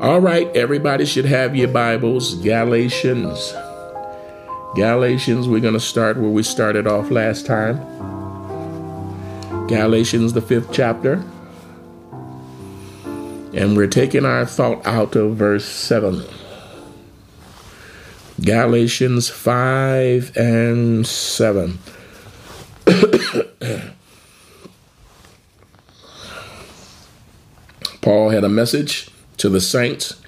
All right, everybody should have your Bibles. Galatians. Galatians, we're going to start where we started off last time. Galatians, the fifth chapter. And we're taking our thought out of verse 7. Galatians 5 and 7. Paul had a message to the saints.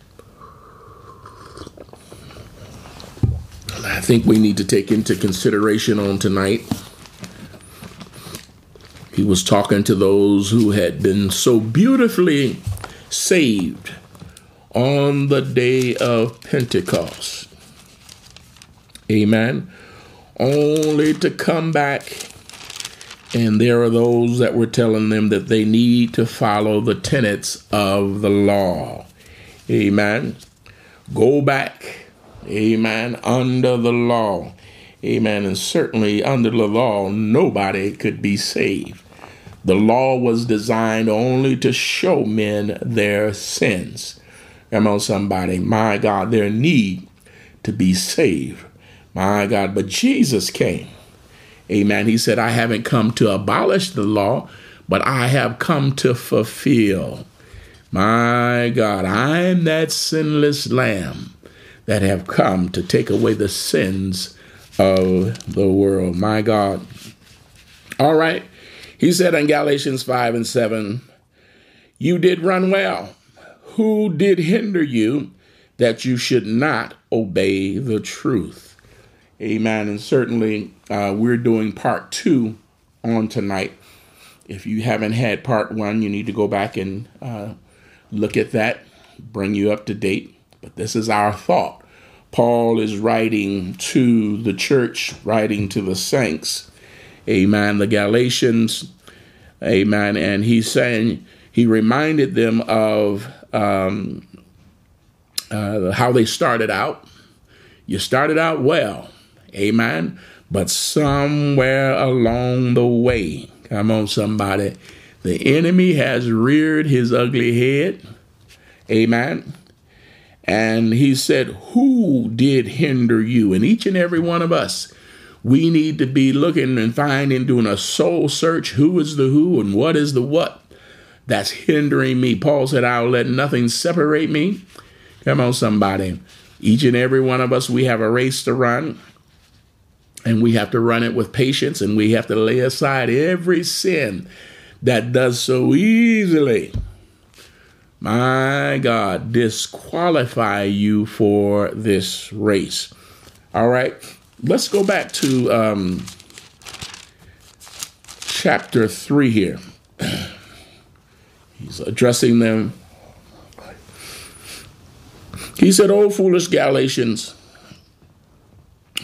I think we need to take into consideration on tonight. He was talking to those who had been so beautifully saved on the day of Pentecost. Amen. Only to come back, and there are those that were telling them that they need to follow the tenets of the law. Amen. Go back. Amen. Under the law. Amen. And certainly under the law, nobody could be saved. The law was designed only to show men their sins. Come on, somebody. My God, their need to be saved. My God. But Jesus came. Amen. He said, I haven't come to abolish the law, but I have come to fulfill. My God, I'm that sinless lamb that have come to take away the sins of the world. My God. All right. He said in Galatians 5 and 7, You did run well. Who did hinder you that you should not obey the truth? Amen. And certainly uh, we're doing part two on tonight. If you haven't had part one, you need to go back and uh, look at that, bring you up to date. But this is our thought. Paul is writing to the church, writing to the saints. Amen. The Galatians. Amen. And he's saying, he reminded them of um, uh, how they started out. You started out well. Amen. But somewhere along the way, come on, somebody, the enemy has reared his ugly head. Amen. And he said, Who did hinder you? And each and every one of us, we need to be looking and finding, doing a soul search. Who is the who and what is the what that's hindering me? Paul said, I'll let nothing separate me. Come on, somebody. Each and every one of us, we have a race to run. And we have to run it with patience and we have to lay aside every sin that does so easily, my God, disqualify you for this race. All right, let's go back to um, chapter 3 here. He's addressing them. He said, O foolish Galatians,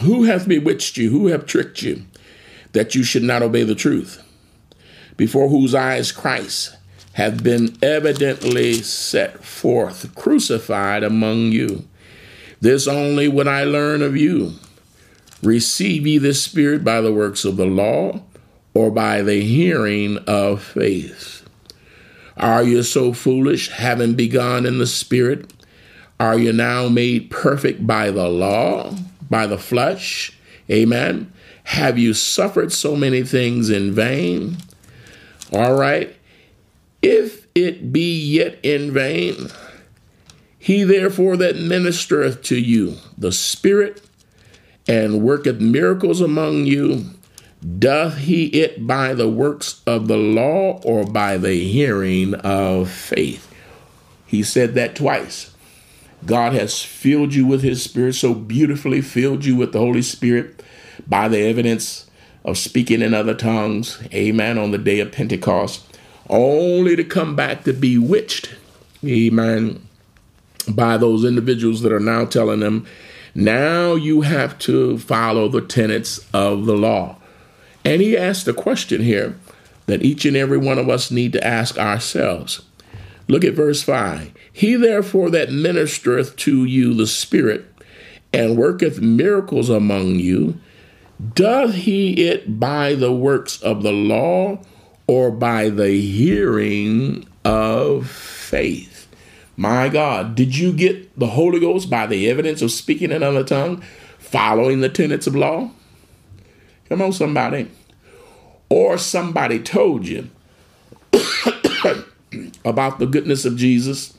who hath bewitched you? Who have tricked you that you should not obey the truth? Before whose eyes Christ hath been evidently set forth, crucified among you. This only would I learn of you. Receive ye the Spirit by the works of the law, or by the hearing of faith? Are you so foolish, having begun in the Spirit? Are you now made perfect by the law, by the flesh? Amen. Have you suffered so many things in vain? All right. If it be yet in vain, he therefore that ministereth to you the Spirit and worketh miracles among you, doth he it by the works of the law or by the hearing of faith? He said that twice. God has filled you with his spirit, so beautifully filled you with the Holy Spirit by the evidence of speaking in other tongues, amen, on the day of Pentecost, only to come back to be witched, amen, by those individuals that are now telling them, now you have to follow the tenets of the law. And he asked a question here that each and every one of us need to ask ourselves. Look at verse 5. He therefore that ministereth to you the Spirit and worketh miracles among you, Doth he it by the works of the law or by the hearing of faith? My God, did you get the Holy Ghost by the evidence of speaking in another tongue, following the tenets of law? Come on, somebody. Or somebody told you about the goodness of Jesus.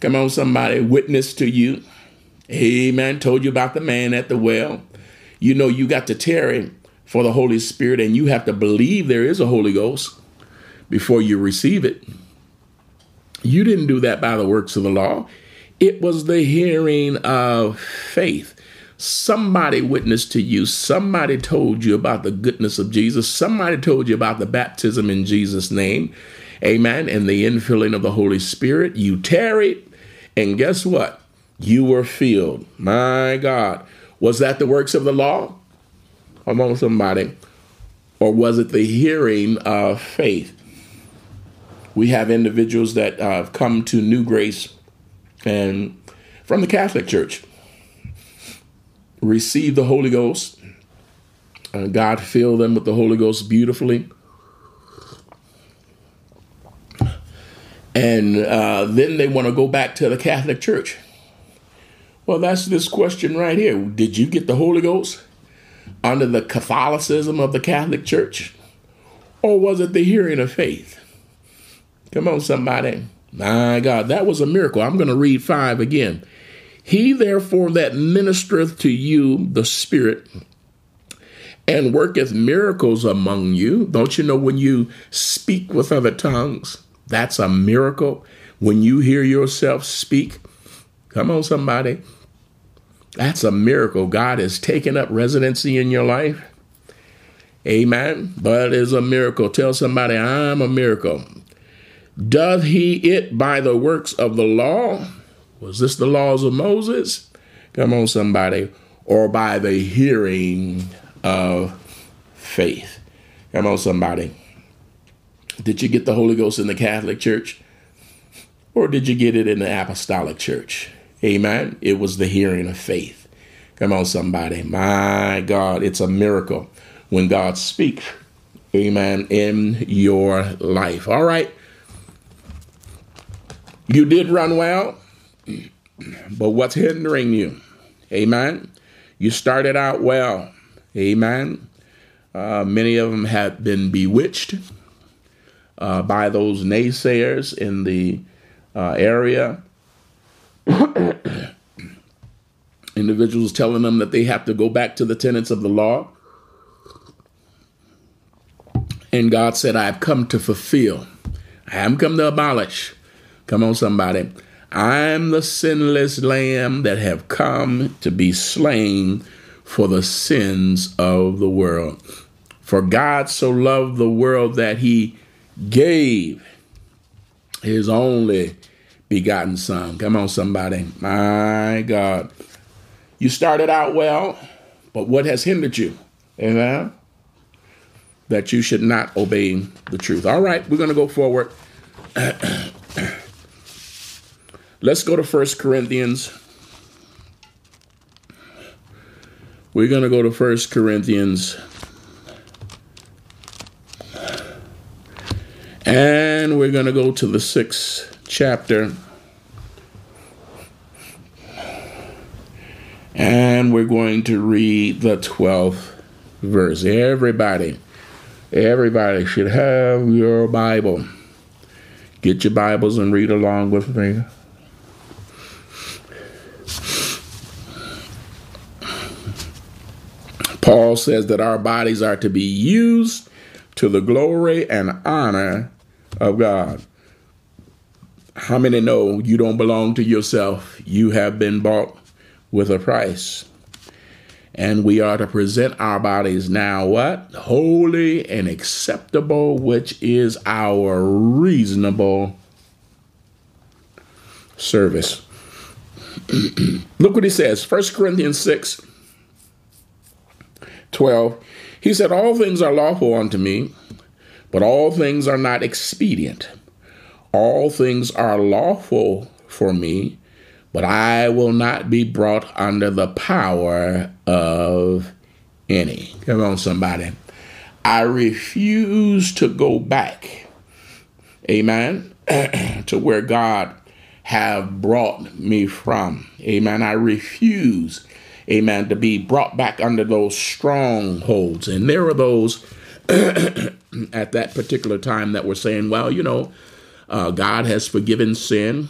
Come on, somebody witnessed to you. Amen. Told you about the man at the well. You know, you got to tarry for the Holy Spirit and you have to believe there is a Holy Ghost before you receive it. You didn't do that by the works of the law. It was the hearing of faith. Somebody witnessed to you. Somebody told you about the goodness of Jesus. Somebody told you about the baptism in Jesus' name. Amen. And the infilling of the Holy Spirit. You tarried. And guess what? You were filled. My God. Was that the works of the law? Among somebody. Or was it the hearing of faith? we have individuals that uh, have come to New Grace and from the Catholic Church receive the Holy Ghost. Uh, God filled them with the Holy Ghost beautifully. And uh, then they want to go back to the Catholic Church. Well, that's this question right here. Did you get the Holy Ghost under the Catholicism of the Catholic Church? Or was it the hearing of faith? Come on, somebody. My God, that was a miracle. I'm going to read five again. He therefore that ministereth to you the Spirit and worketh miracles among you. Don't you know when you speak with other tongues? That's a miracle. When you hear yourself speak, come on, somebody. That's a miracle. God has taken up residency in your life. Amen. But it is a miracle. Tell somebody, I'm a miracle. Doth he it by the works of the law? Was this the laws of Moses? Come on, somebody. Or by the hearing of faith? Come on, somebody. Did you get the Holy Ghost in the Catholic Church? Or did you get it in the Apostolic Church? Amen. It was the hearing of faith. Come on, somebody. My God, it's a miracle when God speaks. Amen. In your life. All right. You did run well, but what's hindering you? Amen. You started out well. Amen. Uh, many of them have been bewitched uh, by those naysayers in the uh, area. Individuals telling them that they have to go back to the tenets of the law. And God said, I have come to fulfill, I have come to abolish Come on, somebody. I'm the sinless lamb that have come to be slain for the sins of the world. For God so loved the world that he gave his only begotten son. Come on, somebody. My God. You started out well, but what has hindered you? Amen. That you should not obey the truth. All right, we're going to go forward. Let's go to First Corinthians. We're going to go to First Corinthians. And we're going to go to the sixth chapter. And we're going to read the 12th verse. Everybody, everybody should have your Bible. Get your Bibles and read along with me. Paul says that our bodies are to be used to the glory and honor of God. How many know you don't belong to yourself? You have been bought with a price. And we are to present our bodies now what? Holy and acceptable, which is our reasonable service. Look what he says, 1 Corinthians 6 12, he said, All things are lawful unto me, but all things are not expedient. All things are lawful for me, but I will not be brought under the power of any. Come on, somebody. I refuse to go back, amen, to where God have brought me from. Amen. I refuse, amen, to be brought back under those strongholds. And there are those at that particular time that were saying, well, you know, uh, God has forgiven sin.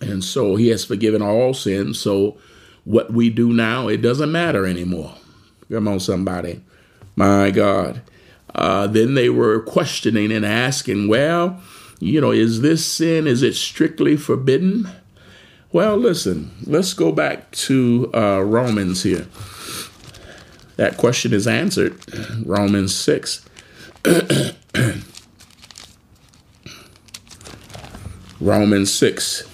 And so he has forgiven all sins. So what we do now, it doesn't matter anymore. Come on, somebody. My God. Uh, then they were questioning and asking, well, you know, is this sin, is it strictly forbidden? Well, listen, let's go back to uh, Romans here. That question is answered. Romans 6. Romans 6.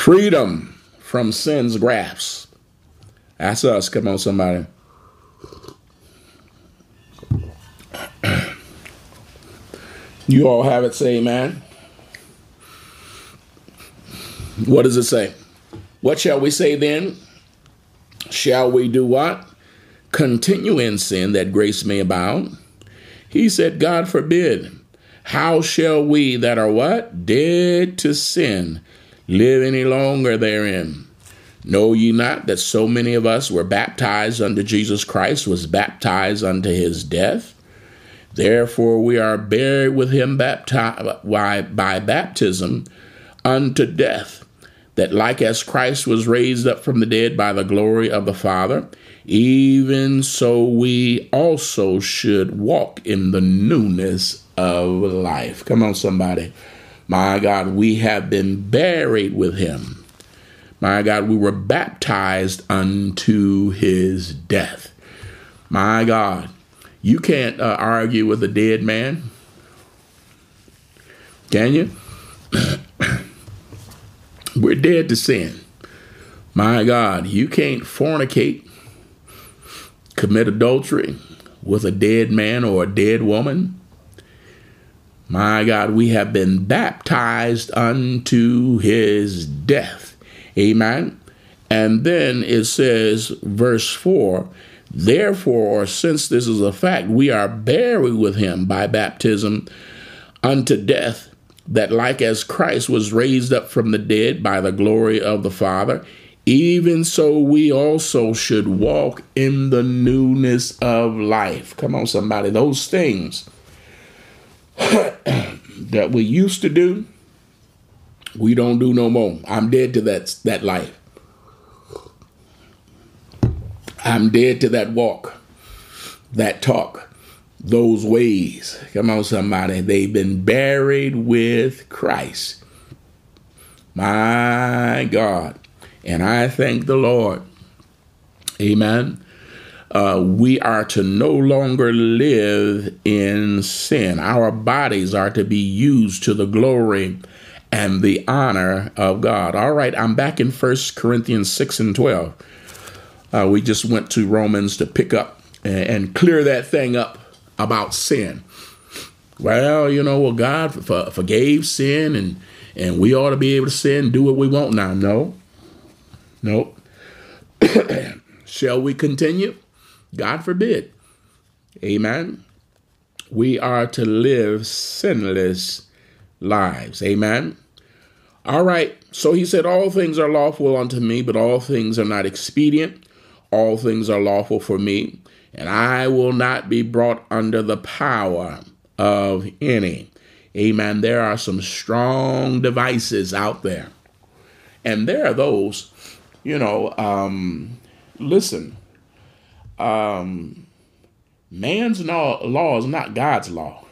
Freedom from sin's grasp. That's us. Come on, somebody. You all have it, say amen. What does it say? What shall we say then? Shall we do what? Continue in sin that grace may abound? He said, God forbid. How shall we that are what? Dead to sin live any longer therein? Know ye not that so many of us were baptized unto Jesus Christ, was baptized unto his death? Therefore, we are buried with him baptized by, by baptism unto death, that like as Christ was raised up from the dead by the glory of the Father, even so we also should walk in the newness of life. Come on, somebody. My God, we have been buried with him. My God, we were baptized unto his death. My God, you can't uh, argue with a dead man. Can you? We're dead to sin. My God, you can't fornicate, commit adultery with a dead man or a dead woman. My God, we have been baptized unto his death. Amen. And then it says, verse 4 Therefore, since this is a fact, we are buried with him by baptism unto death, that like as Christ was raised up from the dead by the glory of the Father, even so we also should walk in the newness of life. Come on, somebody. Those things that we used to do, we don't do no more. I'm dead to that, that life. I'm dead to that walk, that talk, those ways. Come on, somebody. They've been buried with Christ. My God. And I thank the Lord. Amen. Uh, we are to no longer live in sin. Our bodies are to be used to the glory and the honor of God. All right, I'm back in First Corinthians 6 and 12. Uh, we just went to Romans to pick up and, clear that thing up about sin. Well, you know, well, God for, forgave sin, and and we ought to be able to sin, do what we want now. No, no. Shall we continue? God forbid. Amen. We are to live sinless lives. Amen. All right. So he said, All things are lawful unto me, but all things are not expedient. All things are lawful for me, and I will not be brought under the power of any. Amen. There are some strong devices out there. And there are those, you know, um, listen, um, man's law, law is not God's law.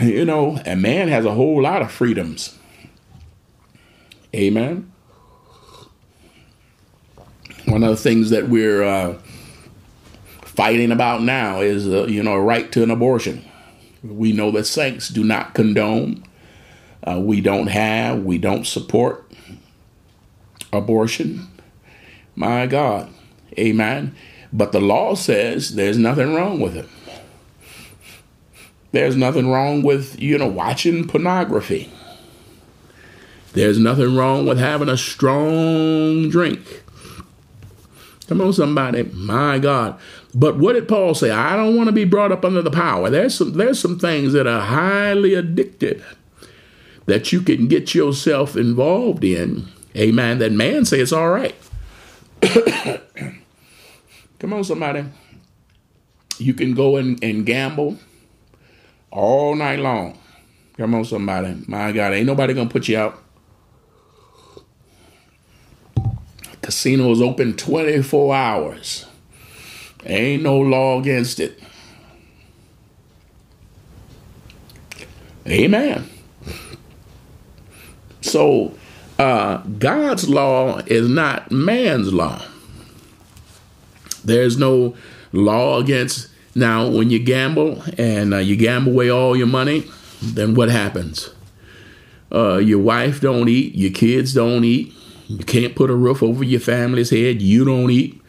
You know, and man has a whole lot of freedoms. Amen one of the things that we're uh, fighting about now is, uh, you know, a right to an abortion. We know that saints do not condone, uh, we don't have, we don't support abortion. My God, amen. But the law says there's nothing wrong with it. There's nothing wrong with, you know, watching pornography. There's nothing wrong with having a strong drink. Come on, somebody. My God. But what did Paul say? I don't want to be brought up under the power. There's some there's some things that are highly addicted that you can get yourself involved in. Amen. That man say it's all right. Come on, somebody. You can go and, and gamble all night long. Come on, somebody. My God, ain't nobody gonna put you out. Casino is open 24 hours. Ain't no law against it. Amen. So, uh, God's law is not man's law. There's no law against. Now, when you gamble and uh, you gamble away all your money, then what happens? Uh, your wife don't eat, your kids don't eat, you can't put a roof over your family's head, you don't eat,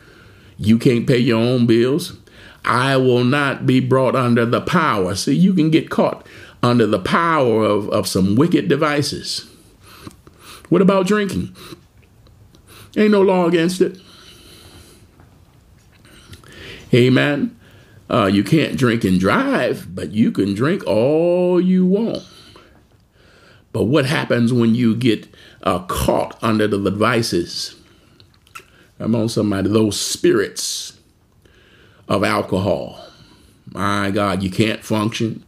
you can't pay your own bills. I will not be brought under the power. See, you can get caught under the power of, of some wicked devices. What about drinking? Ain't no law against it. Amen. Uh, you can't drink and drive, but you can drink all you want. But what happens when you get uh, caught under the devices? I'm on somebody, those spirits of alcohol. My God, you can't function,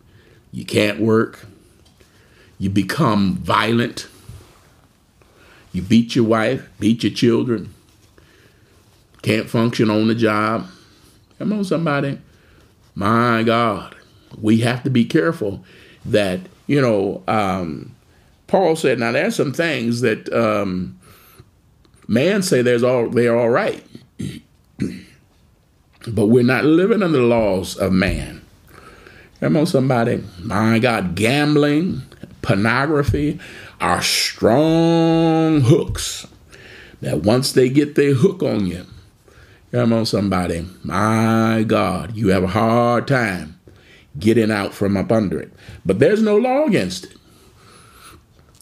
you can't work, you become violent, you beat your wife, beat your children, can't function on the job. Come on, somebody. My God, we have to be careful that, you know, um, Paul said, now there's some things that um, man say there's all they're all right. but we're not living under the laws of man. Come on, somebody. My God, gambling, pornography are strong hooks that once they get their hook on you, come on, somebody. My God, you have a hard time getting out from up under it. But there's no law against it.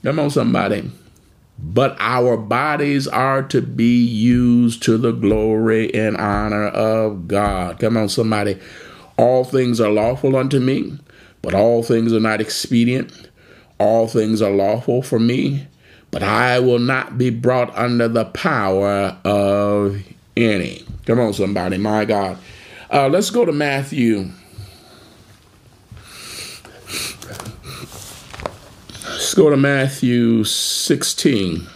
Come on, somebody. But our bodies are to be used to the glory and honor of God. Come on, somebody. All things are lawful unto me, but all things are not expedient. All things are lawful for me, but I will not be brought under the power of any. Come on, somebody. My God. Uh, let's go to Matthew. Let's go to Matthew 16.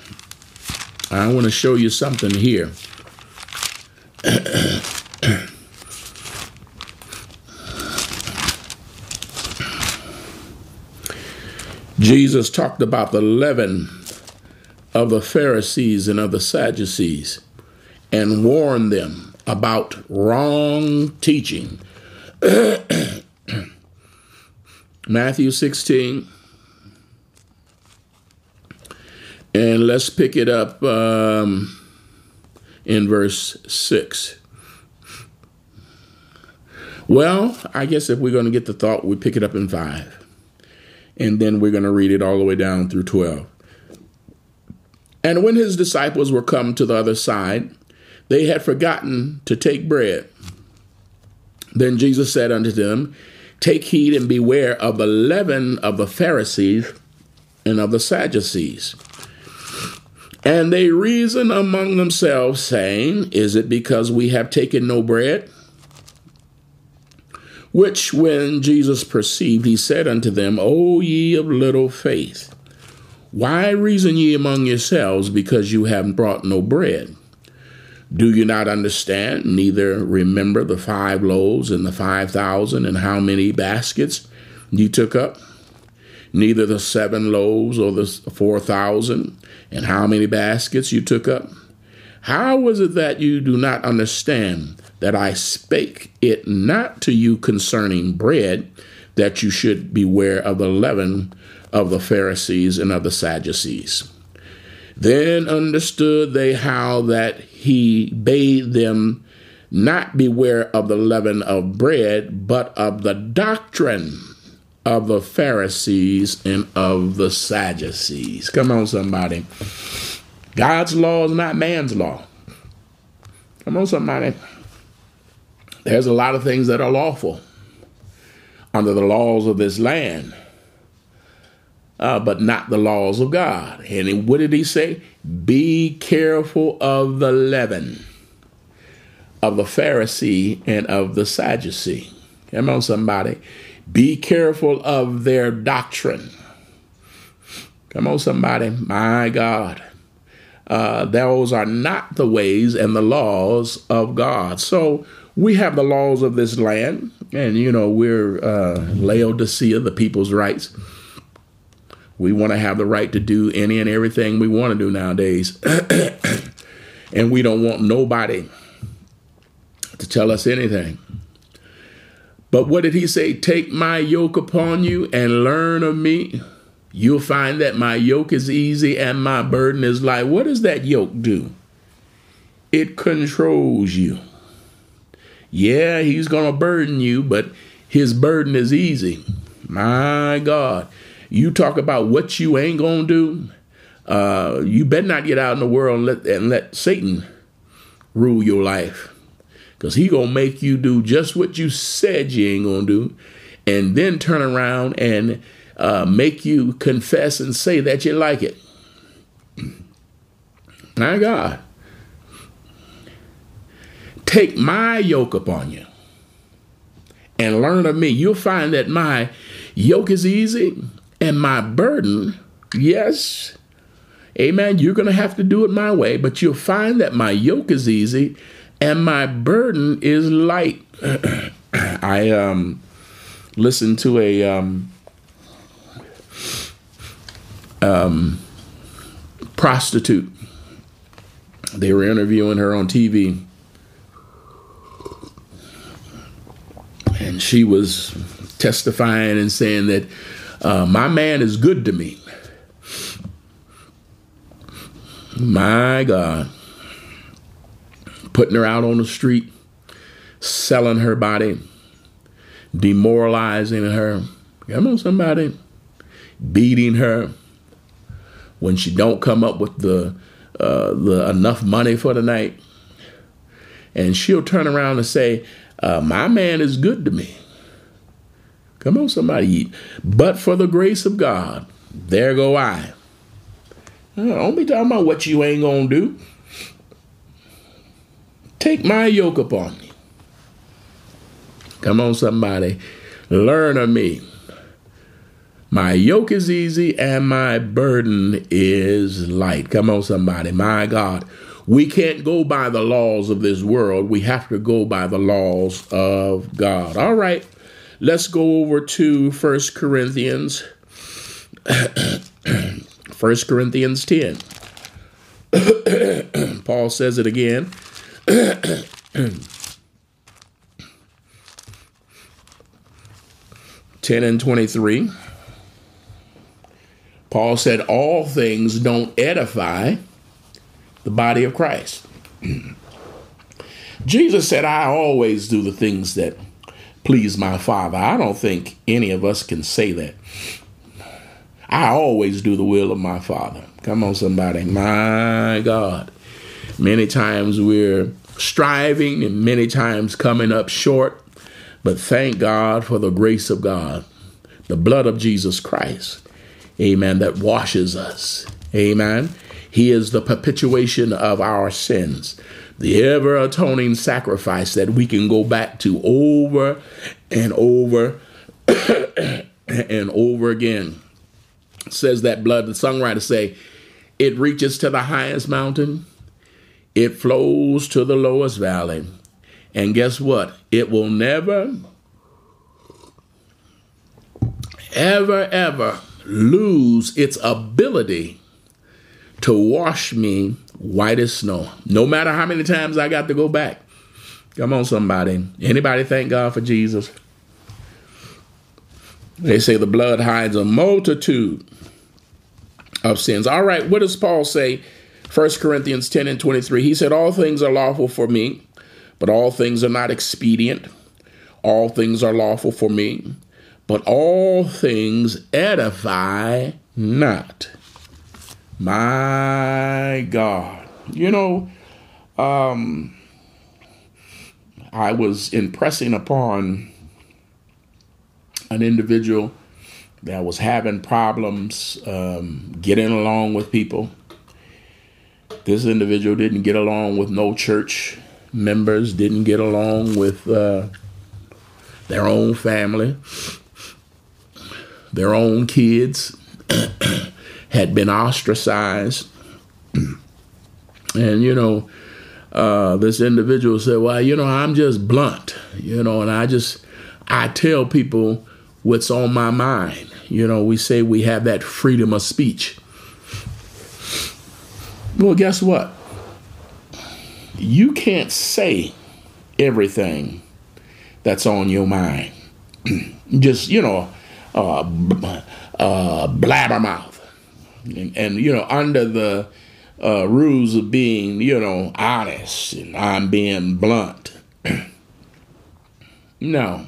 I want to show you something here. Jesus talked about the leaven of the Pharisees and of the Sadducees and warn them about wrong teaching. Matthew 16. And let's pick it up um, in verse 6. Well, I guess if we're going to get the thought, we pick it up in 5 and then we're going to read it all the way down through 12. And when his disciples were come to the other side, they had forgotten to take bread. Then Jesus said unto them, Take heed and beware of the leaven of the Pharisees and of the Sadducees. And they reason among themselves, saying, Is it because we have taken no bread? Which when Jesus perceived, he said unto them, O ye of little faith, why reason ye among yourselves because you have brought no bread? Do you not understand, neither remember the five loaves and the five thousand, and how many baskets you took up? Neither the seven loaves or the four thousand, and how many baskets you took up? How is it that you do not understand that I spake it not to you concerning bread, that you should beware of the leaven of the Pharisees and of the Sadducees. Then understood they how that he bade them not beware of the leaven of bread, but of the doctrine of the Pharisees and of the Sadducees. Come on, somebody. God's law is not man's law. Come on, somebody. there's a lot of things that are lawful under the laws of this land, uh, but not the laws of God. And what did he say? Be careful of the leaven of the Pharisee and of the Sadducee. Come on, somebody. Be careful of their doctrine. Come on, somebody. My God. Uh, those are not the ways and the laws of God. So we have the laws of this land, and you know, we're uh, Laodicea, the people's rights. We want to have the right to do any and everything we want to do nowadays. and we don't want nobody to tell us anything. But what did he say? Take my yoke upon you and learn of me. You'll find that my yoke is easy and my burden is light. What does that yoke do? It controls you. Yeah, he's going to burden you, but his burden is easy. My God. You talk about what you ain't to do. Uh, you better not get out in the world and let, and let Satan rule your life. Because he to make you do just what you said you ain't to do. And then turn around and uh, make you confess and say that you like it. My God. Take my yoke upon you and learn of me. You'll find that my yoke is easy and my burden, yes, amen, you're going to have to do it my way, but you'll find that my yoke is easy and my burden is light. I um, listened to a um, um, prostitute. They were interviewing her on TV. And she was testifying and saying that uh, my man is good to me. My God. Putting her out on the street, selling her body, demoralizing her. Come on, somebody. Beating her when she don't come up with the uh, the enough money for the night, and she'll turn around and say, uh, "My man is good to me." Come on, somebody. Eat. But for the grace of God, there go I. Uh, don't be talking about what you ain't gonna do. Take my yoke upon me. Come on, somebody. Learn of me. My yoke is easy and my burden is light. Come on, somebody. My God. We can't go by the laws of this world. We have to go by the laws of God. All right. Let's go over to First Corinthians. First Corinthians 10. Paul says it again. 10 and 23. Paul said, All things don't edify the body of Christ. Jesus said, I always do the things that please my Father. I don't think any of us can say that. I always do the will of my Father. Come on, somebody. My God. Many times we're striving and many times coming up short, but thank God for the grace of God, the blood of Jesus Christ amen, that washes us. Amen. He is the propitiation of our sins, the ever atoning sacrifice that we can go back to over and over and over again. Says that blood, the songwriters say, it reaches to the highest mountain, it flows to the lowest valley. And guess what? It will never, ever, ever lose its ability to wash me white as snow. No matter how many times I got to go back. Come on, somebody. Anybody thank God for Jesus? They say the blood hides a multitude of sins. All right, what does Paul say? 1 Corinthians 10 and 23. He said, All things are lawful for me, but all things are not expedient. All things are lawful for me, but all things edify not. My God. You know, um, I was impressing upon an individual that was having problems um, getting along with people. This individual didn't get along with no church members, didn't get along with uh, their own family, their own kids, had been ostracized. and, you know, uh, this individual said, Well, you know, I'm just blunt, you know, and I just, I tell people what's on my mind. You know, we say we have that freedom of speech. Well, guess what? You can't say everything that's on your mind. just, you know, uh, uh, blabbermouth. And, and, you know, under the uh, rules of being, you know, honest and I'm being blunt. no.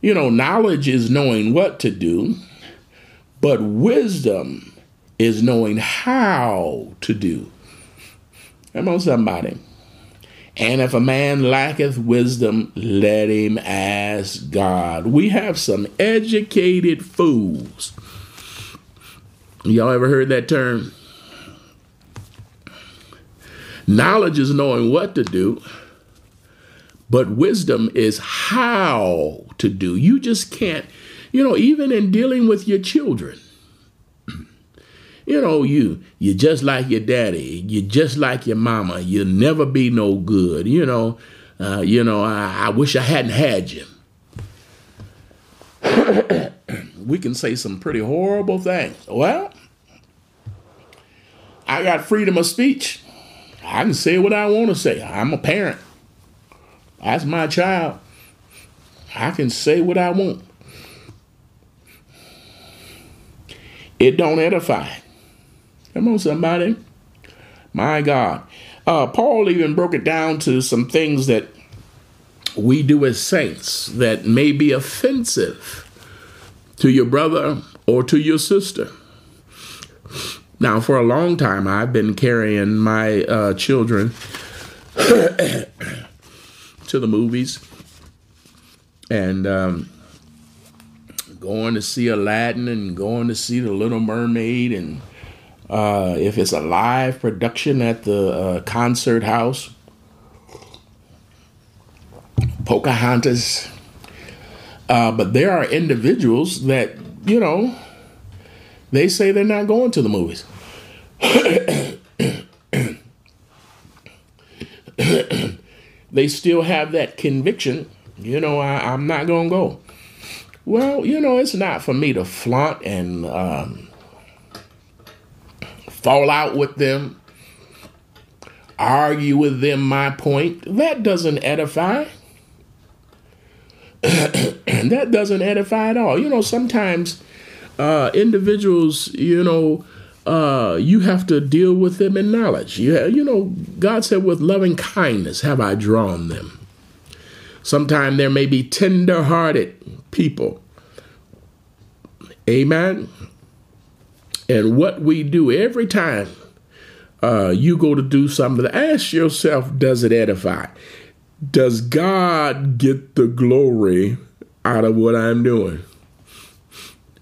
You know, knowledge is knowing what to do, but wisdom is knowing how to do. Come on, somebody. And if a man lacketh wisdom, let him ask God. We have some educated fools. Y'all ever heard that term? Knowledge is knowing what to do, but wisdom is how to do. You just can't, you know, even in dealing with your children. You know, you you just like your daddy. You just like your mama. You'll never be no good. You know, uh, you know. I, I wish I hadn't had you. we can say some pretty horrible things. Well, I got freedom of speech. I can say what I want to say. I'm a parent. That's my child. I can say what I want. It don't edify. Come on, somebody. My God. Uh, Paul even broke it down to some things that we do as saints that may be offensive to your brother or to your sister. Now, for a long time, I've been carrying my uh, children to the movies and um, going to see Aladdin and going to see The Little Mermaid. And uh, if it's a live production at the uh, concert house, Pocahontas. Uh, but there are individuals that, you know, they say they're not going to the movies. they still have that conviction, you know, I, am not going to go. Well, you know, it's not for me to flaunt and um, fall out with them, argue with them my point. That doesn't edify. that doesn't edify at all. You know, sometimes uh, individuals, you know, uh, you have to deal with them in knowledge. You, have, you know, God said, with loving kindness have I drawn them. Sometimes there may be tender hearted people. Amen. And what we do every time uh, you go to do something, ask yourself, does it edify? Does God get the glory out of what I'm doing?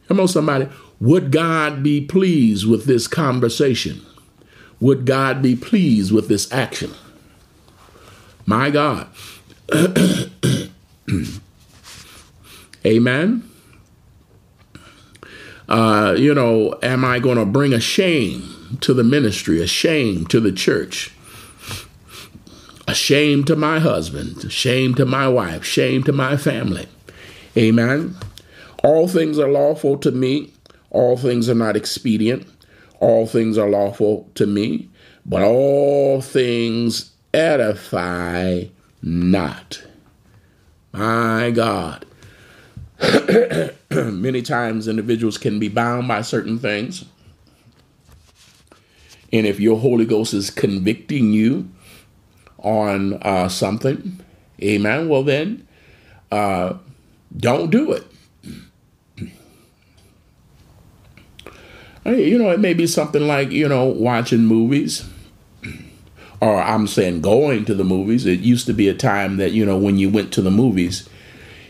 Come on, somebody. Would God be pleased with this conversation? Would God be pleased with this action? My God. Amen. Uh, you know, am I going to bring a shame to the ministry, a shame to the church, shame to my husband, shame to my wife, shame to my family? Amen. All things are lawful to me, all things are not expedient, all things are lawful to me, but all things edify not. My God. Many times individuals can be bound by certain things. And if your Holy Ghost is convicting you on uh, something, amen, well then, uh, don't do it. You know, it may be something like, you know, watching movies or I'm saying going to the movies. It used to be a time that, you know, when you went to the movies,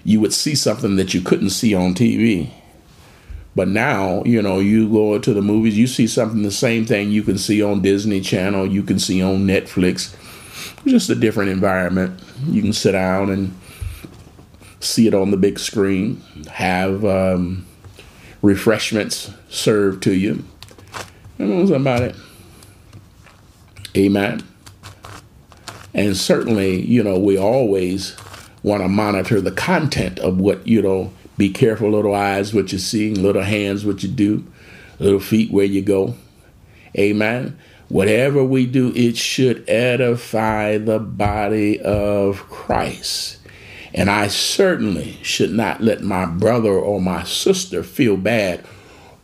you would see something that you couldn't see on TV. But now, you know, you go to the movies, you see something, the same thing you can see on Disney Channel, you can see on Netflix. Just a different environment. You can sit down and see it on the big screen, have um, refreshments served to you. You know it. Amen. And certainly, you know, we always want to monitor the content of what, you know, be careful, little eyes, what you're seeing, little hands, what you do, little feet, where you go. Amen. Whatever we do, it should edify the body of Christ. And I certainly should not let my brother or my sister feel bad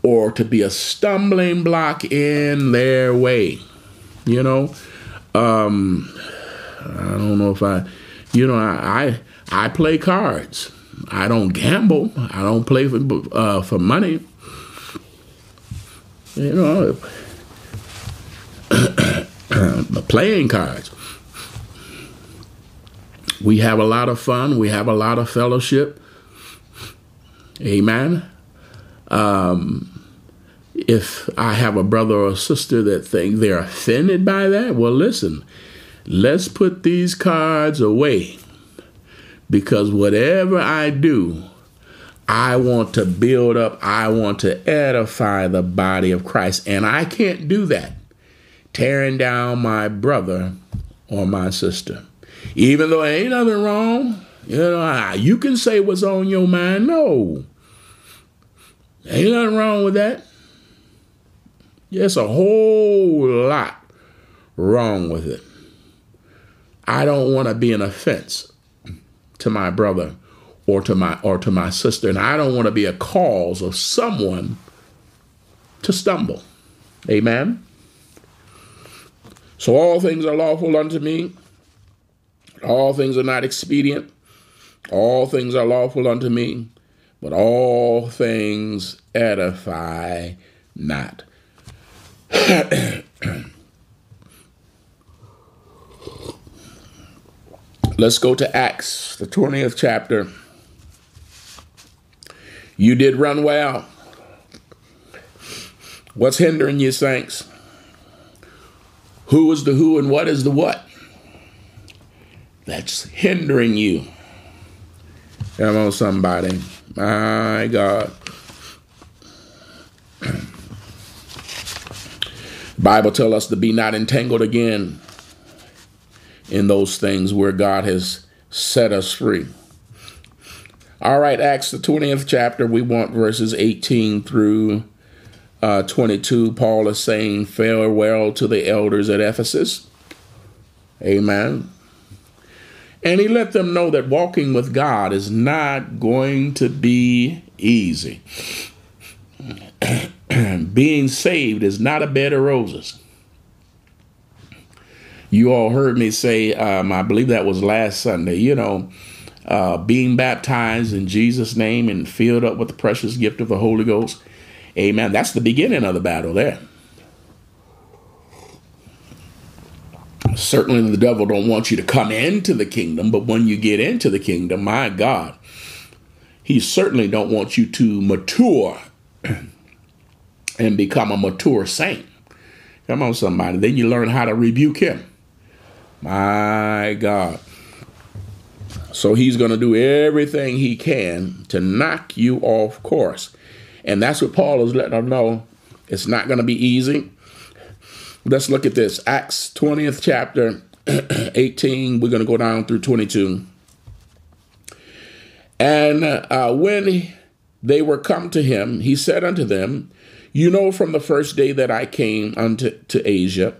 or to be a stumbling block in their way. You know, um, I don't know if I, you know, I, I, I play cards. I don't gamble. I don't play for uh, for money. You know, playing cards. We have a lot of fun. We have a lot of fellowship. Amen. Um, if I have a brother or sister that think they're offended by that, well, listen, let's put these cards away because whatever I do, I want to build up, I want to edify the body of Christ. And I can't do that tearing down my brother or my sister. Even though ain't nothing wrong, you know, you can say what's on your mind. No, ain't nothing wrong with that. There's a whole lot wrong with it. I don't want to be an offense to my brother or to my or to my sister, and I don't want to be a cause of someone to stumble. Amen. So all things are lawful unto me. All things are not expedient. All things are lawful unto me, but all things edify not. Let's go to Acts, the 20th chapter. You did run well. What's hindering you, saints? Who is the who and what is the what? That's hindering you. Come on, somebody. My God. Bible tell us to be not entangled again in those things where God has set us free. All right, Acts the 20th chapter, we want verses 18 through uh, 22. Paul is saying farewell to the elders at Ephesus. Amen. And he let them know that walking with God is not going to be easy. being saved is not a bed of roses. You all heard me say, um, I believe that was last Sunday, you know, uh, being baptized in Jesus' name and filled up with the precious gift of the Holy Ghost. Amen. That's the beginning of the battle there. Certainly the devil don't want you to come into the kingdom, but when you get into the kingdom, my God, he certainly don't want you to mature and become a mature saint. Come on, somebody. Then you learn how to rebuke him. My God. So he's going to do everything he can to knock you off course. And that's what Paul is letting them know. It's not going to be easy. Let's look at this. Acts 20th chapter, 18. We're going to go down through 22. And uh, when they were come to him, he said unto them, you know, from the first day that I came unto to Asia,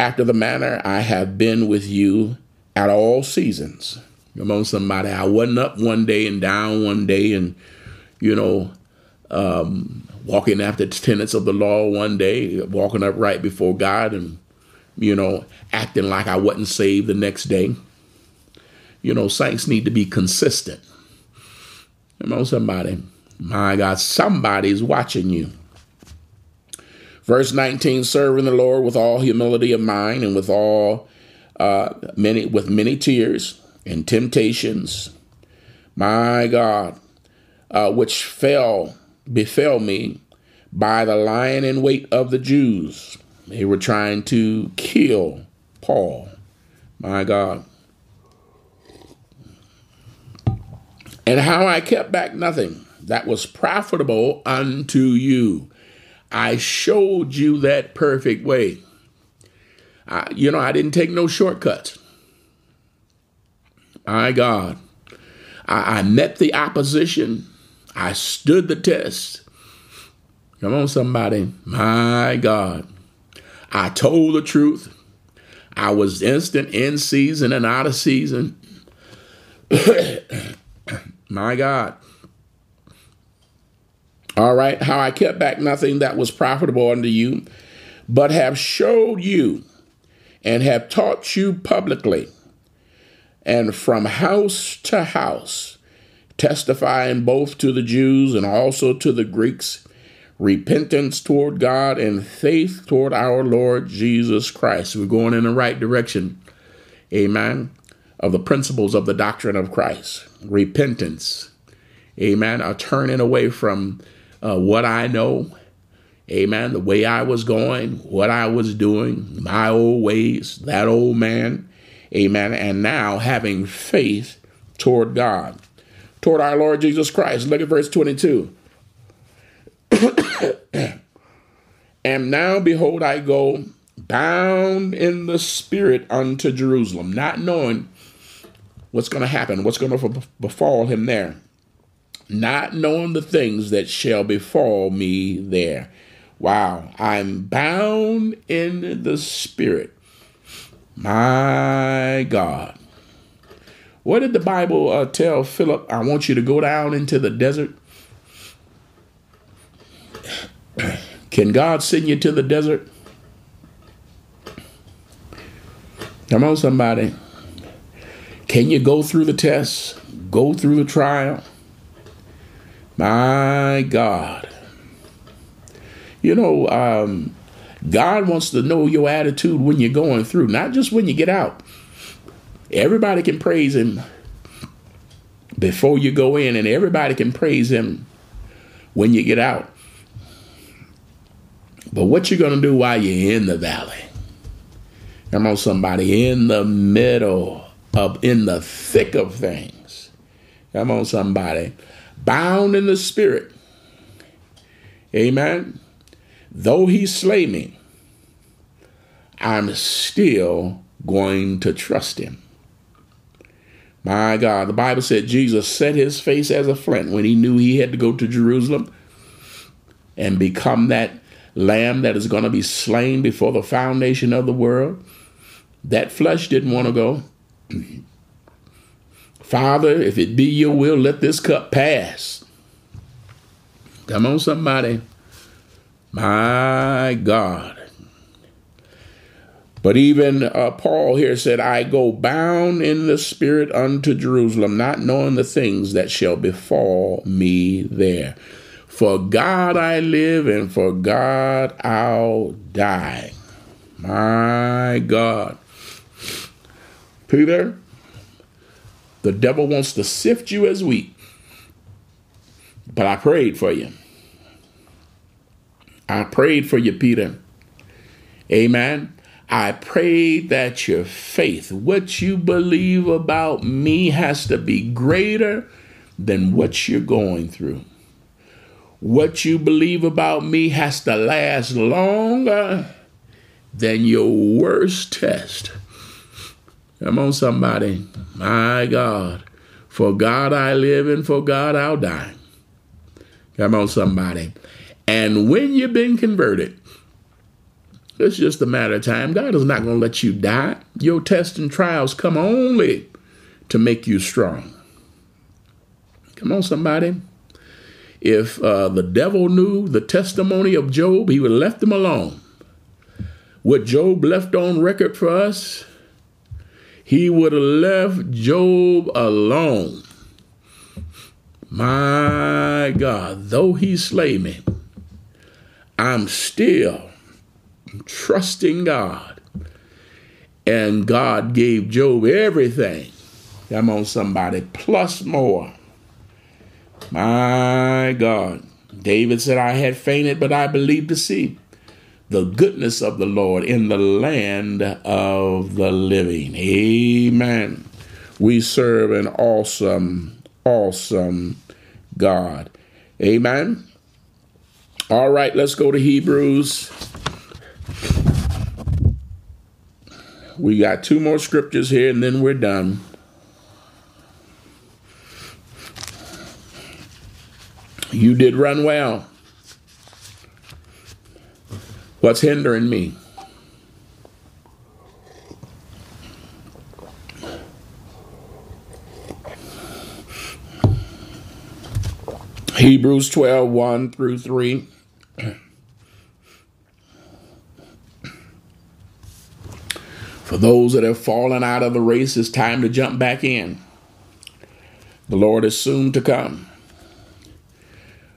after the manner I have been with you at all seasons. Come on, somebody. I wasn't up one day and down one day and, you know, um, walking after the tenets of the law one day, walking up right before God and, you know, acting like I wasn't saved the next day. You know, saints need to be consistent. Come on, somebody. My God, somebody's watching you. Verse 19, serving the Lord with all humility of mind and with all uh, many with many tears and temptations. My God, uh, which fell befell me by the lying in wait of the Jews. They were trying to kill Paul. My God. And how I kept back nothing that was profitable unto you. I showed you that perfect way. I, you know, I didn't take no shortcuts. My God. I, I met the opposition. I stood the test. Come on, somebody. My God. I told the truth. I was instant in season and out of season. My God. All right. How I kept back nothing that was profitable unto you, but have showed you and have taught you publicly and from house to house, testifying both to the Jews and also to the Greeks repentance toward God and faith toward our Lord Jesus Christ. We're going in the right direction. Amen. Of the principles of the doctrine of Christ. Repentance. Amen. A turning away from uh, what I know. Amen. The way I was going, what I was doing, my old ways, that old man. Amen. And now having faith toward God, toward our Lord Jesus Christ. Look at verse 22. and now behold, I go bound in the spirit unto Jerusalem, not knowing what's going to happen, what's going to befall him there, not knowing the things that shall befall me there. Wow, I'm bound in the spirit. My God. What did the Bible uh, tell Philip? I want you to go down into the desert can God send you to the desert? Come on, somebody. Can you go through the test? Go through the trial? My God. You know, um, God wants to know your attitude when you're going through, not just when you get out. Everybody can praise Him before you go in, and everybody can praise Him when you get out. But what you're to do while you're in the valley? Come on, somebody, in the middle of, in the thick of things. Come on, somebody, bound in the spirit. Amen. Though he slay me, I'm still going to trust him. My God, the Bible said Jesus set his face as a flint when he knew he had to go to Jerusalem and become that lamb that is going to be slain before the foundation of the world. That flesh didn't want to go. Father, if it be your will, let this cup pass. Come on, somebody. My God. But even uh, Paul here said, I go bound in the spirit unto Jerusalem, not knowing the things that shall befall me there. For God I live and for God I'll die. My God. Peter, the devil wants to sift you as wheat. But I prayed for you. I prayed for you, Peter. Amen. I pray that your faith, what you believe about me, has to be greater than what you're going through what you believe about me has to last longer than your worst test. Come on, somebody. My God. For God I live and for God I'll die. Come on, somebody. And when you've been converted, it's just a matter of time. God is not going to let you die. Your tests and trials come only to make you strong. Come on, somebody. If uh, the devil knew the testimony of Job, he would have left him alone. What Job left on record for us, he would have left Job alone. My God, though he slay me, I'm still trusting God. And God gave Job everything. Come on, somebody, plus more. My God. David said, I had fainted, but I believed to see the goodness of the Lord in the land of the living. Amen. We serve an awesome, awesome God. Amen. All right, let's go to Hebrews. We got two more scriptures here and then we're done. You did run well. What's hindering me? Hebrews 12, 1 through 3. For those that have fallen out of the race, it's time to jump back in. The Lord is soon to come.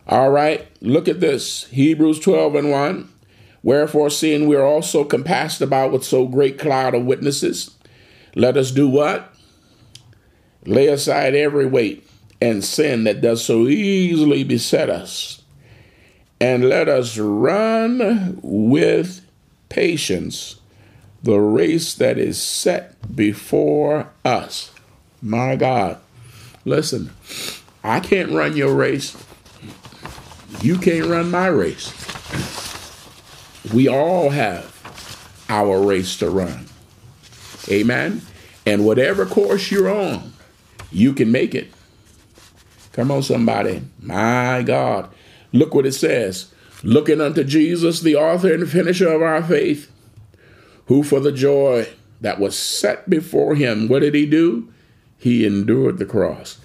All right, look at this Hebrews 12 and 1. Wherefore, seeing we are also compassed about with so great cloud of witnesses, let us do what? Lay aside every weight and sin that does so easily beset us, and let us run with patience the race that is set before us. My God. Listen, I can't run your race. You can't run my race. We all have our race to run. Amen. And whatever course you're on, you can make it. Come on, somebody. My God. Look what it says. Looking unto Jesus, the author and finisher of our faith, who for the joy that was set before him, what did he do? He endured the cross,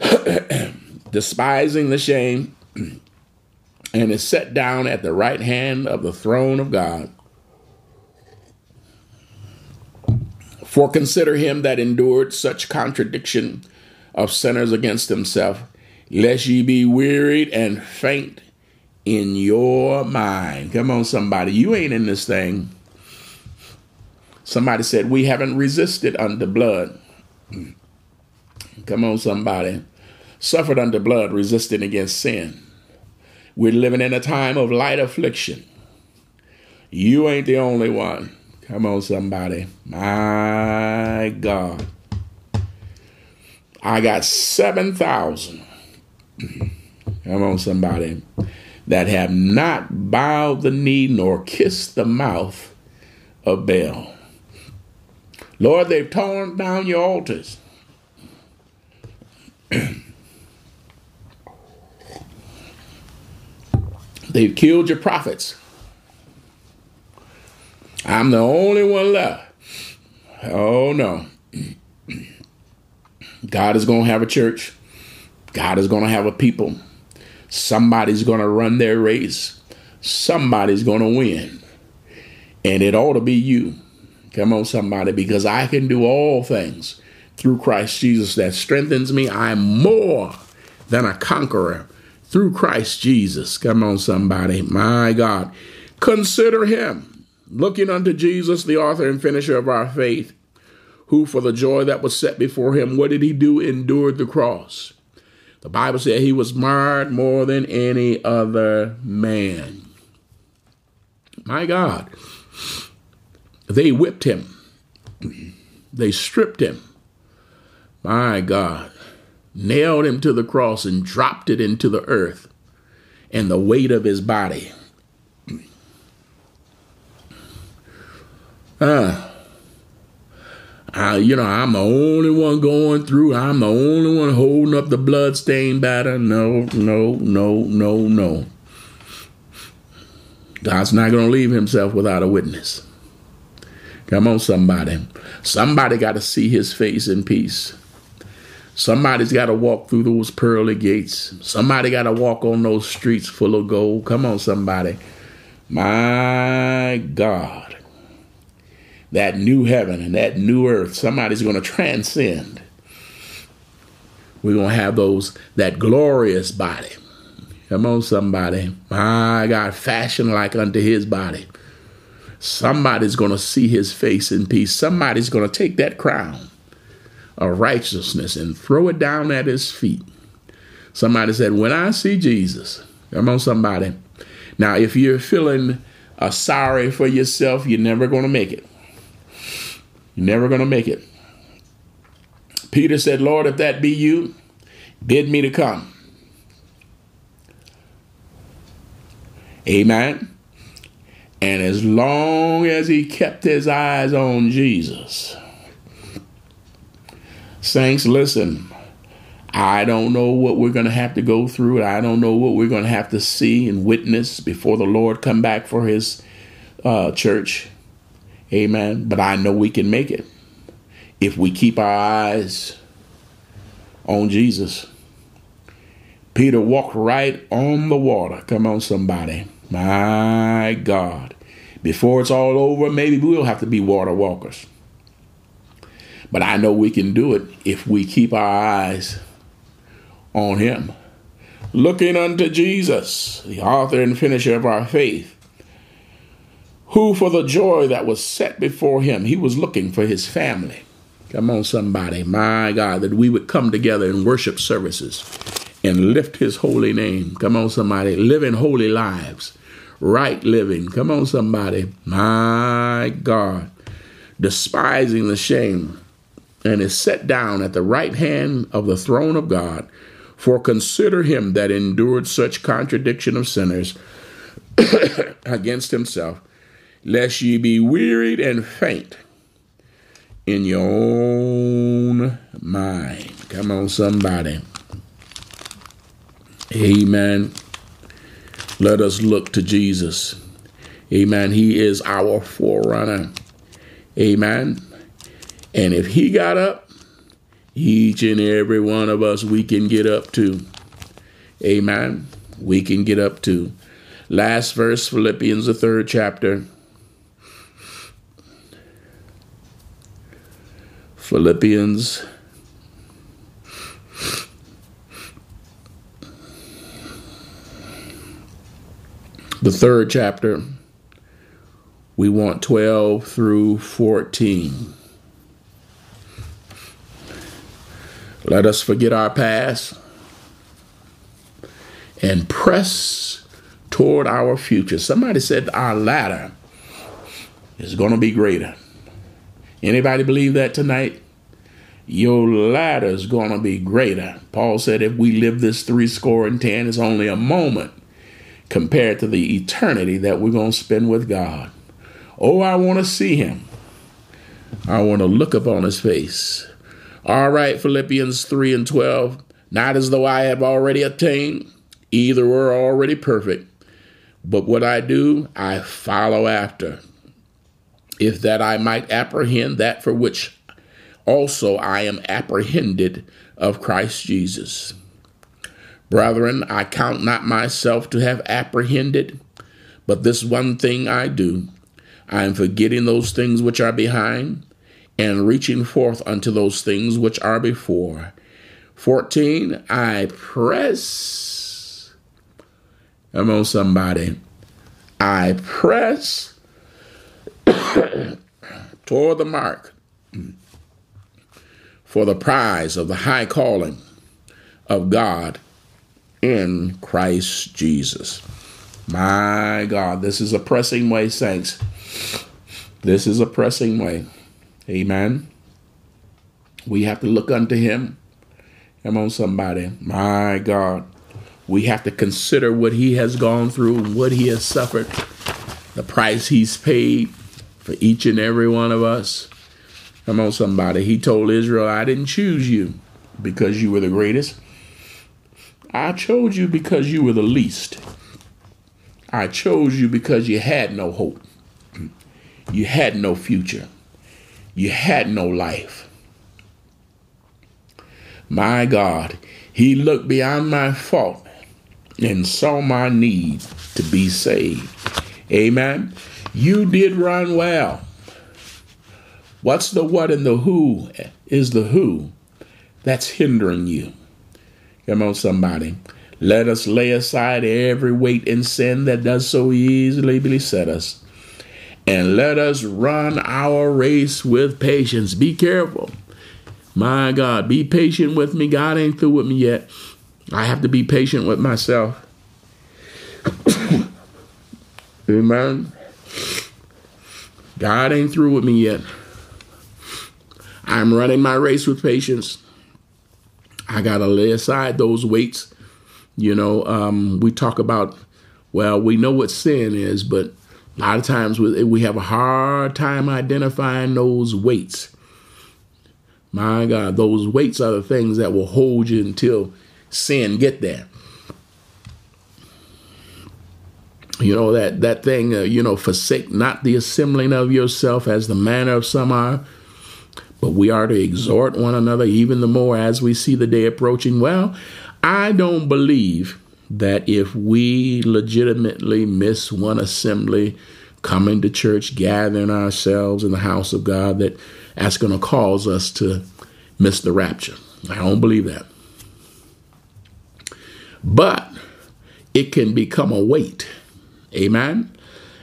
despising the shame, and is set down at the right hand of the throne of God. For consider him that endured such contradiction of sinners against himself, lest ye be wearied and faint in your mind. Come on, somebody. You ain't in this thing. Somebody said, We haven't resisted under blood. Come on, somebody. Suffered under blood, resisting against sin. We're living in a time of light affliction. You ain't the only one. Come on, somebody. My God. I got 7,000. Come on, somebody. That have not bowed the knee nor kissed the mouth of Baal. Lord, they've torn down your altars. they've killed your prophets. I'm the only one left. Oh no. God is going to have a church. God is going to have a people. Somebody's going to run their race. Somebody's going to win. And it ought to be you. Come on, somebody, because I can do all things through Christ Jesus that strengthens me. I'm more than a conqueror through Christ Jesus. Come on, somebody. My God. Consider him looking unto Jesus, the author and finisher of our faith who for the joy that was set before him, what did he do? Endured the cross. The Bible said he was marred more than any other man. My God. They whipped him. They stripped him. My God. Nailed him to the cross and dropped it into the earth and the weight of his body. Uh, I, you know, I'm the only one going through. I'm the only one holding up the bloodstained batter. No, no, no, no, no. God's not going to leave himself without a witness. Come on, somebody. Somebody got to see his face in peace. Somebody's got to walk through those pearly gates. Somebody got to walk on those streets full of gold. Come on, somebody. My God that new heaven and that new earth. Somebody's going to transcend. We're going to have those that glorious body. Come on, somebody. My God, fashion like unto his body. Somebody's going to see his face in peace. Somebody's going to take that crown of righteousness and throw it down at his feet. Somebody said, When I see Jesus, come on, somebody. Now, if you're feeling uh, sorry for yourself, you're never going to make it. You're never going to make it. Peter said, Lord, if that be you, bid me to come. Amen. And as long as he kept his eyes on Jesus, saints, listen, I don't know what we're going to have to go through. I don't know what we're going to have to see and witness before the Lord come back for his uh, church. Amen. But I know we can make it if we keep our eyes on Jesus. Peter walked right on the water. Come on, somebody. My God. Before it's all over, maybe we'll have to be water walkers. But I know we can do it if we keep our eyes on Him. Looking unto Jesus, the author and finisher of our faith, who for the joy that was set before Him, He was looking for His family. Come on, somebody. My God, that we would come together in worship services and lift his holy name. Come on, somebody. Living holy lives. Right living. Come on, somebody. My God. Despising the shame and is set down at the right hand of the throne of God. For consider him that endured such contradiction of sinners against himself, lest ye be wearied and faint in your own mind. Come on, somebody. Amen. Let us look to Jesus. Amen. He is our forerunner. Amen. And if he got up, each and every one of us, we can get up too. Amen. We can get up too. Last verse, Philippians, the third chapter. Philippians the third chapter, we want 12 through 14. Let us forget our past and press toward our future. Somebody said our latter is going to be greater. Anybody believe that tonight? Your latter is going to be greater. Paul said, if we live this three score and ten, it's only a moment compared to the eternity that we're going to spend with God. Oh, I want to see him. I want to look upon his face. All right, Philippians 3 and 12. Not as though I have already attained, either were already perfect, but what I do, I follow after, if that I might apprehend that for which also I am apprehended of Christ Jesus. Brethren, I count not myself to have apprehended, but this one thing I do I am forgetting those things which are behind and reaching forth unto those things which are before. 14, I press. Come on, somebody. I press toward the mark for the prize of the high calling of God in Christ Jesus. My God, this is a pressing way, saints. This is a pressing way. Amen. We have to look unto Him. Come on, somebody. My God. We have to consider what He has gone through and what He has suffered, the price He's paid for each and every one of us. Come on, somebody. He told Israel, I didn't choose you because you were the greatest. I chose you because you were the least. I chose you because you had no hope. You had no future. You had no life. My God, He looked beyond my fault and saw my need to be saved. Amen. You did run well. What's the what and the who is the who that's hindering you. Come on, somebody. Let us lay aside every weight and sin that does so easily beset us. And let us run our race with patience. Be careful. My God, be patient with me. God ain't through with me yet. I have to be patient with myself. Amen. God ain't through with me yet. I'm running my race with patience. I got to lay aside those weights. You know, um, we talk about, well, we know what sin is, but a lot of times we have a hard time identifying those weights. My God, those weights are the things that will hold you until sin get there. You know that that thing, uh, you know, forsake not the assembling of yourself as the manner of some are, but we are to exhort one another even the more as we see the day approaching. Well, I don't believe that if we legitimately miss one assembly, coming to church, gathering ourselves in the house of God, that that's going to cause us to miss the rapture. I don't believe that. But it can become a weight. Amen.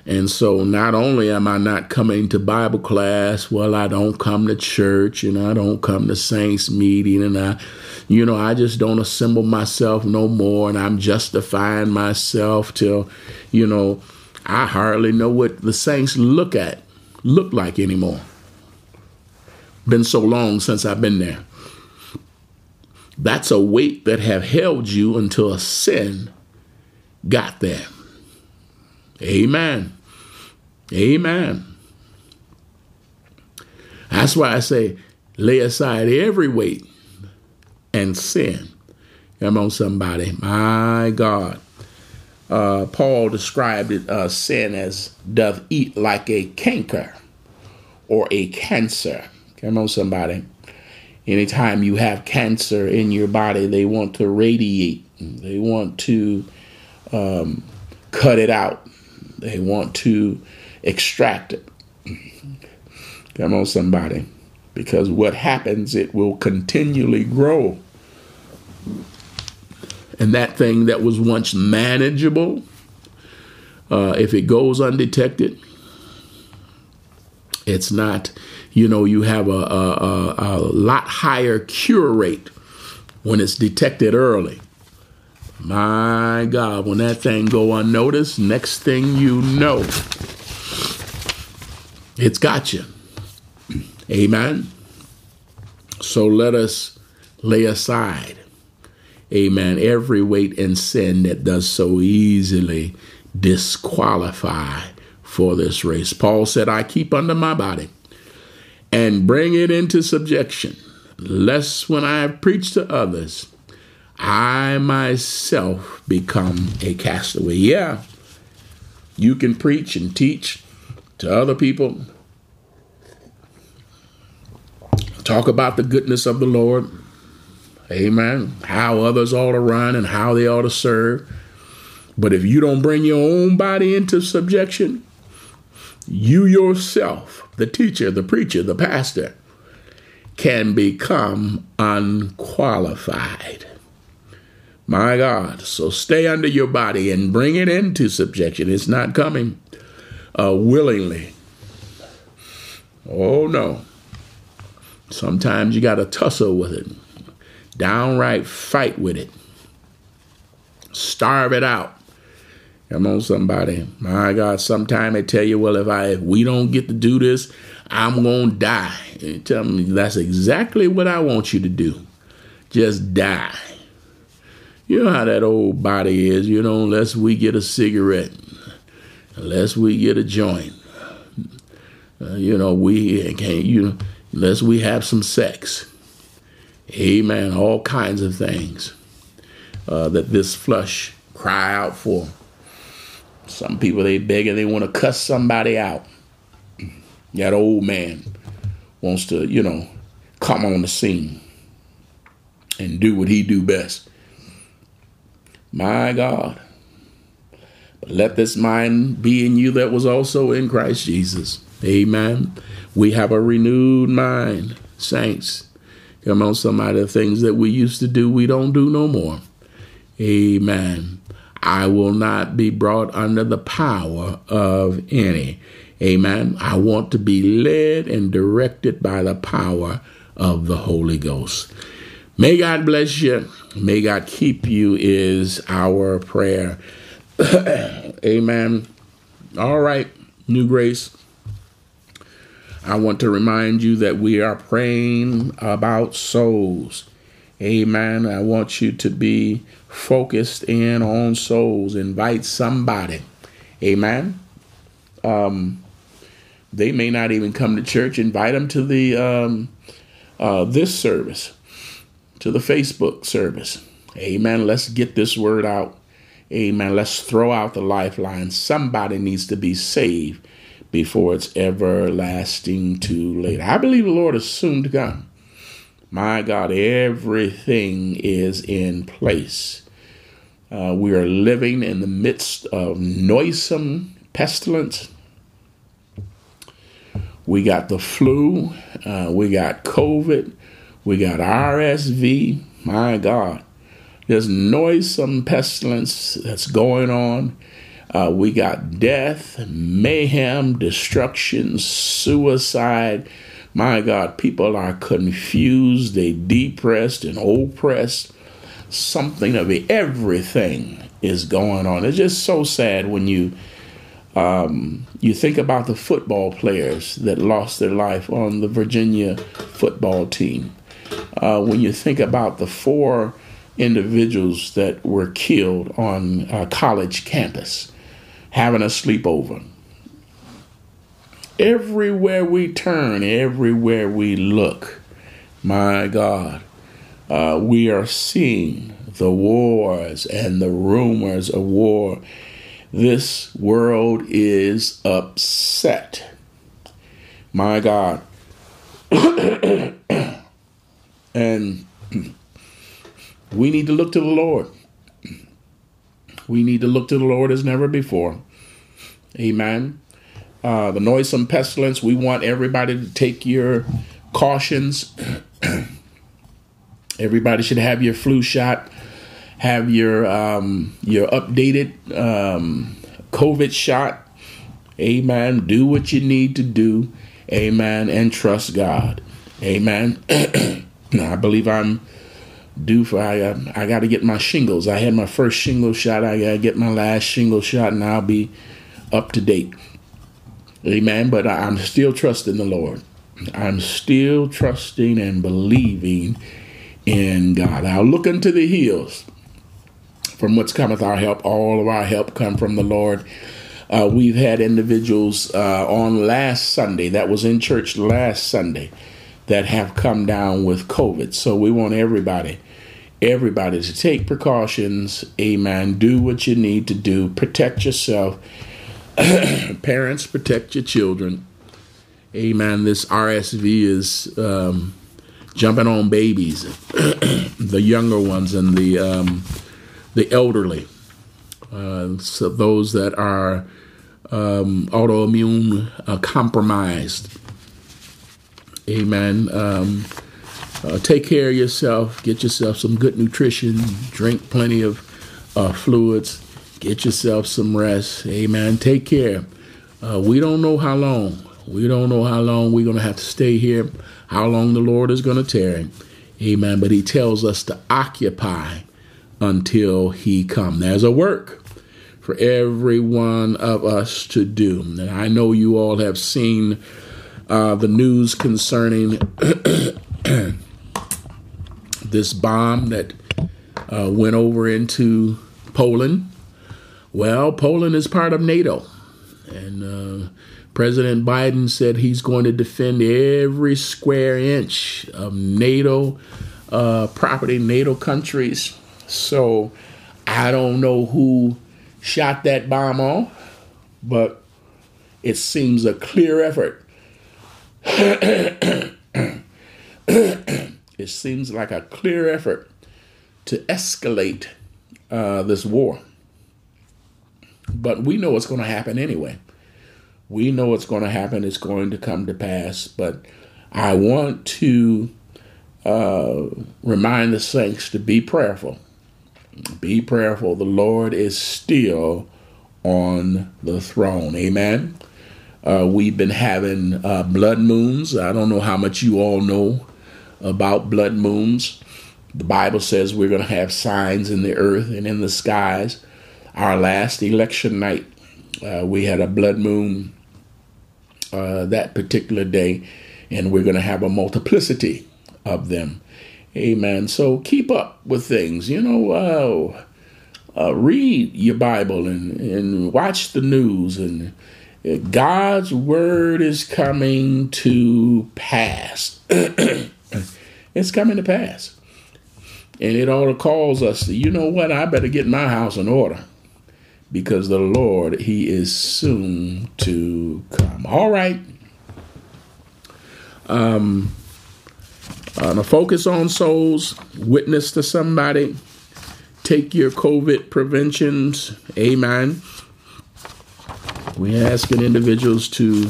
And so not only am I not coming to Bible class, well, I don't come to church and I don't come to saints meeting and I, you know, I just don't assemble myself no more and I'm justifying myself till, you know, I hardly know what the saints look at, look like anymore. Been so long since I've been there. That's a weight that have held you until a sin got there. Amen. Amen. That's why I say, lay aside every weight and sin. Come on, somebody. My God. Uh, Paul described it, uh, sin as doth eat like a canker or a cancer. Come on, somebody. Anytime you have cancer in your body, they want to radiate. They want to um, cut it out. They want to extract it. Come on, somebody. Because what happens, it will continually grow. And that thing that was once manageable, uh, if it goes undetected, it's not, you know, you have a, a, a, lot higher cure rate when it's detected early. My God, when that thing go unnoticed, next thing you know, it's got you. Amen. So let us lay aside, amen, every weight and sin that does so easily disqualify for this race. Paul said, I keep under my body and bring it into subjection, lest when I have preached to others, I myself become a castaway. Yeah, you can preach and teach to other people, talk about the goodness of the Lord. Amen. How others ought to run and how they ought to serve. But if you don't bring your own body into subjection, you yourself, the teacher, the preacher, the pastor, can become unqualified. My God. So stay under your body and bring it into subjection. It's not coming uh, willingly. Oh, no. Sometimes you got to tussle with it, downright fight with it, starve it out. Come on, somebody. My God, sometime they tell you, well, if I if we don't get to do this, I'm gonna die. And tell me that's exactly what I want you to do. Just die. You know how that old body is, you know, unless we get a cigarette, unless we get a joint. Uh, you know, we can't, you know, unless we have some sex. Amen. All kinds of things uh, that this flesh cry out for. Some people they beg and they want to cuss somebody out. That old man wants to, you know, come on the scene and do what he do best. My God. But let this mind be in you that was also in Christ Jesus. Amen. We have a renewed mind, saints. Come on, some of the things that we used to do, we don't do no more. Amen. I will not be brought under the power of any. Amen. I want to be led and directed by the power of the Holy Ghost. May God bless you. May God keep you, is our prayer. Amen. All right, New Grace. I want to remind you that we are praying about souls. Amen. I want you to be focused in on souls. Invite somebody. Amen. Um, they may not even come to church. Invite them to the um, uh, this service, to the Facebook service. Amen. Let's get this word out. Amen. Let's throw out the lifeline. Somebody needs to be saved before it's everlasting too late. I believe the Lord is soon to come. My God, everything is in place. Uh, we are living in the midst of noisome pestilence. We got the flu, uh, we got COVID, we got RSV. My God, there's noisome pestilence that's going on. Uh, we got death, mayhem, destruction, suicide. My God, people are confused, they depressed and oppressed. Something of everything is going on. It's just so sad when you um, you think about the football players that lost their life on the Virginia football team. Uh, when you think about the four individuals that were killed on a college campus having a sleepover. Everywhere we turn, everywhere we look, my God, uh, we are seeing the wars and the rumors of war. This world is upset. My God. and we need to look to the Lord. We need to look to the Lord as never before. Amen. Uh, the noisome pestilence, we want everybody to take your cautions. everybody should have your flu shot, have your um, your updated um, COVID shot. Amen. Do what you need to do. Amen. And trust God. Amen. I believe I'm due for I uh, I got to get my shingles. I had my first shingle shot. I got to get my last shingle shot, and I'll be up to date. Amen. But I'm still trusting the Lord. I'm still trusting and believing in God. I'll look unto the hills from whence cometh our help. All of our help come from the Lord. Uh, we've had individuals uh, on last Sunday that was in church last Sunday that have come down with COVID. So we want everybody, everybody to take precautions. Amen. Do what you need to do. Protect yourself. Parents, protect your children. Amen. This RSV is um, jumping on babies, the younger ones, and the um, the elderly. Uh, so those that are um, autoimmune uh, compromised. Amen. Um, uh, take care of yourself. Get yourself some good nutrition. Drink plenty of uh, fluids. Get yourself some rest. Amen. Take care. Uh, we don't know how long. We don't know how long we're going to have to stay here, how long the Lord is going to tarry. Amen. But He tells us to occupy until He come. There's a work for every one of us to do. And I know you all have seen uh, the news concerning this bomb that uh, went over into Poland. Well, Poland is part of NATO. And uh, President Biden said he's going to defend every square inch of NATO uh, property, NATO countries. So I don't know who shot that bomb off, but it seems a clear effort it seems like a clear effort to escalate uh, this war. But we know it's going to happen anyway. We know it's going to happen. It's going to come to pass. But I want to uh, remind the saints to be prayerful. Be prayerful. The Lord is still on the throne. Amen. Uh, we've been having uh, blood moons. I don't know how much you all know about blood moons. The Bible says we're going to have signs in the earth and in the skies. Our last election night, uh, we had a blood moon uh, that particular day, and we're going to have a multiplicity of them. Amen. So keep up with things. You know, uh, uh, read your Bible and, and watch the news and God's word is coming to pass. it's coming to pass. And it ought to cause us to, you know what, I better get my house in order because the Lord, He is soon to come. All right. Um, uh, to focus on souls, witness to somebody, take your COVID preventions. Amen. We're asking individuals to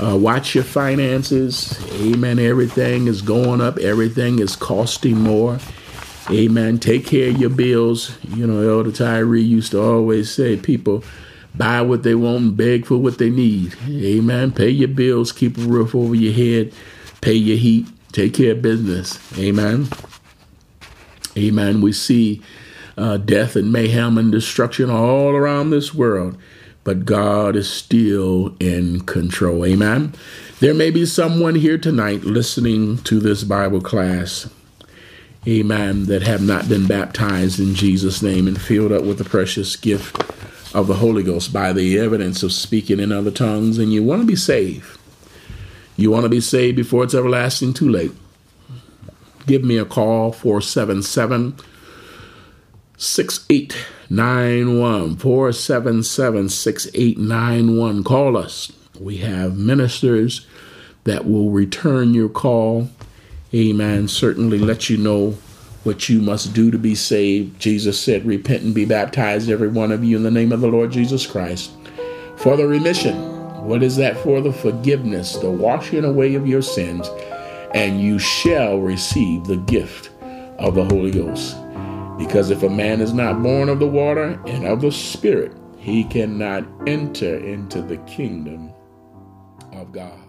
uh, watch your finances. Amen. Everything is going up, everything is costing more. Amen. Take care of your bills. You know, Elder Tyree used to always say, people buy what they want and beg for what they need. Amen. Pay your bills, keep a roof over your head, pay your heat, take care of business. Amen. Amen. We see uh, death and mayhem and destruction all around this world but God is still in control. Amen. There may be someone here tonight listening to this Bible class, amen, that have not been baptized in Jesus' name and filled up with the precious gift of the Holy Ghost by the evidence of speaking in other tongues, and you want to be saved. You want to be saved before it's everlasting too late. Give me a call, 477 6891 477 6891. Call us. We have ministers that will return your call. Amen. Certainly let you know what you must do to be saved. Jesus said, Repent and be baptized, every one of you, in the name of the Lord Jesus Christ, for the remission. What is that for? The forgiveness, the washing away of your sins, and you shall receive the gift of the Holy Ghost. Because if a man is not born of the water and of the Spirit, he cannot enter into the kingdom of God.